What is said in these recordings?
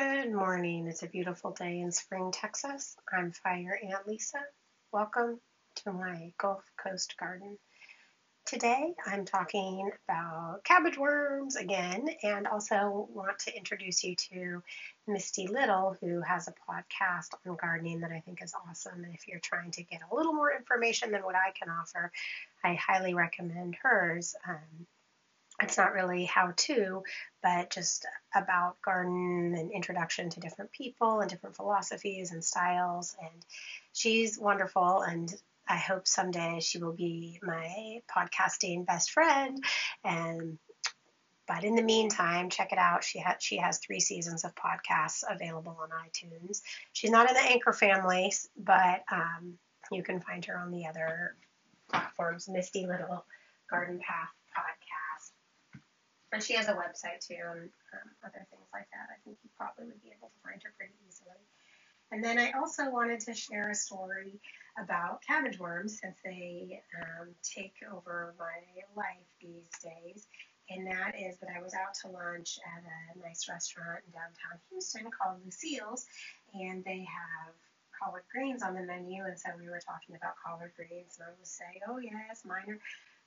Good morning. It's a beautiful day in Spring, Texas. I'm Fire Aunt Lisa. Welcome to my Gulf Coast garden. Today I'm talking about cabbage worms again and also want to introduce you to Misty Little, who has a podcast on gardening that I think is awesome. And if you're trying to get a little more information than what I can offer, I highly recommend hers. Um, it's not really how to, but just about garden and introduction to different people and different philosophies and styles. And she's wonderful. And I hope someday she will be my podcasting best friend. And but in the meantime, check it out. She has she has three seasons of podcasts available on iTunes. She's not in the Anchor family, but um, you can find her on the other platforms. Misty Little Garden Path and she has a website too and um, other things like that. I think you probably would be able to find her pretty easily. And then I also wanted to share a story about cabbage worms since they um, take over my life these days. And that is that I was out to lunch at a nice restaurant in downtown Houston called Lucille's, and they have collard greens on the menu. And so we were talking about collard greens, and I was saying, oh, yes, mine are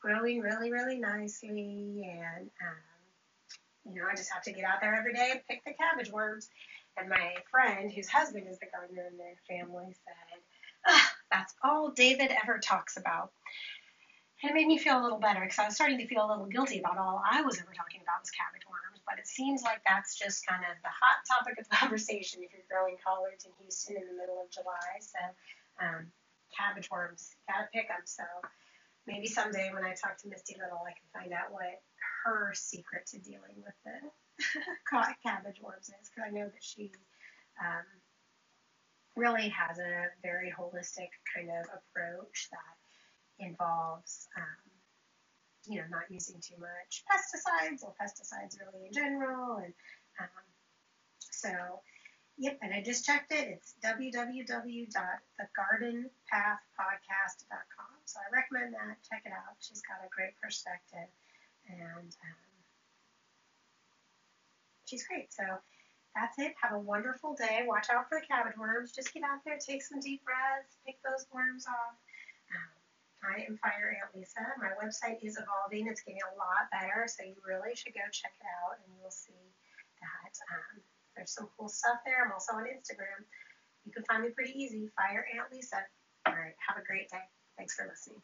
growing really, really nicely. And um, you know, I just have to get out there every day and pick the cabbage worms. And my friend, whose husband is the gardener in their family, said, That's all David ever talks about. And it made me feel a little better because I was starting to feel a little guilty about all I was ever talking about was cabbage worms. But it seems like that's just kind of the hot topic of conversation if you're growing collards in Houston in the middle of July. So, um, cabbage worms, gotta pick them. So, maybe someday when I talk to Misty Little, I can find out what her secret to dealing with the cabbage worms is because I know that she um, really has a very holistic kind of approach that involves, um, you know, not using too much pesticides or pesticides really in general. And um, so, yep, and I just checked it. It's www.thegardenpathpodcast.com. So I recommend that. Check it out. She's got a great perspective and um, she's great. So that's it. Have a wonderful day. Watch out for the cabbage worms. Just get out there, take some deep breaths, pick those worms off. Um, I am Fire Aunt Lisa. My website is evolving. It's getting a lot better, so you really should go check it out, and you'll see that um, there's some cool stuff there. I'm also on Instagram. You can find me pretty easy, Fire Aunt Lisa. All right, have a great day. Thanks for listening.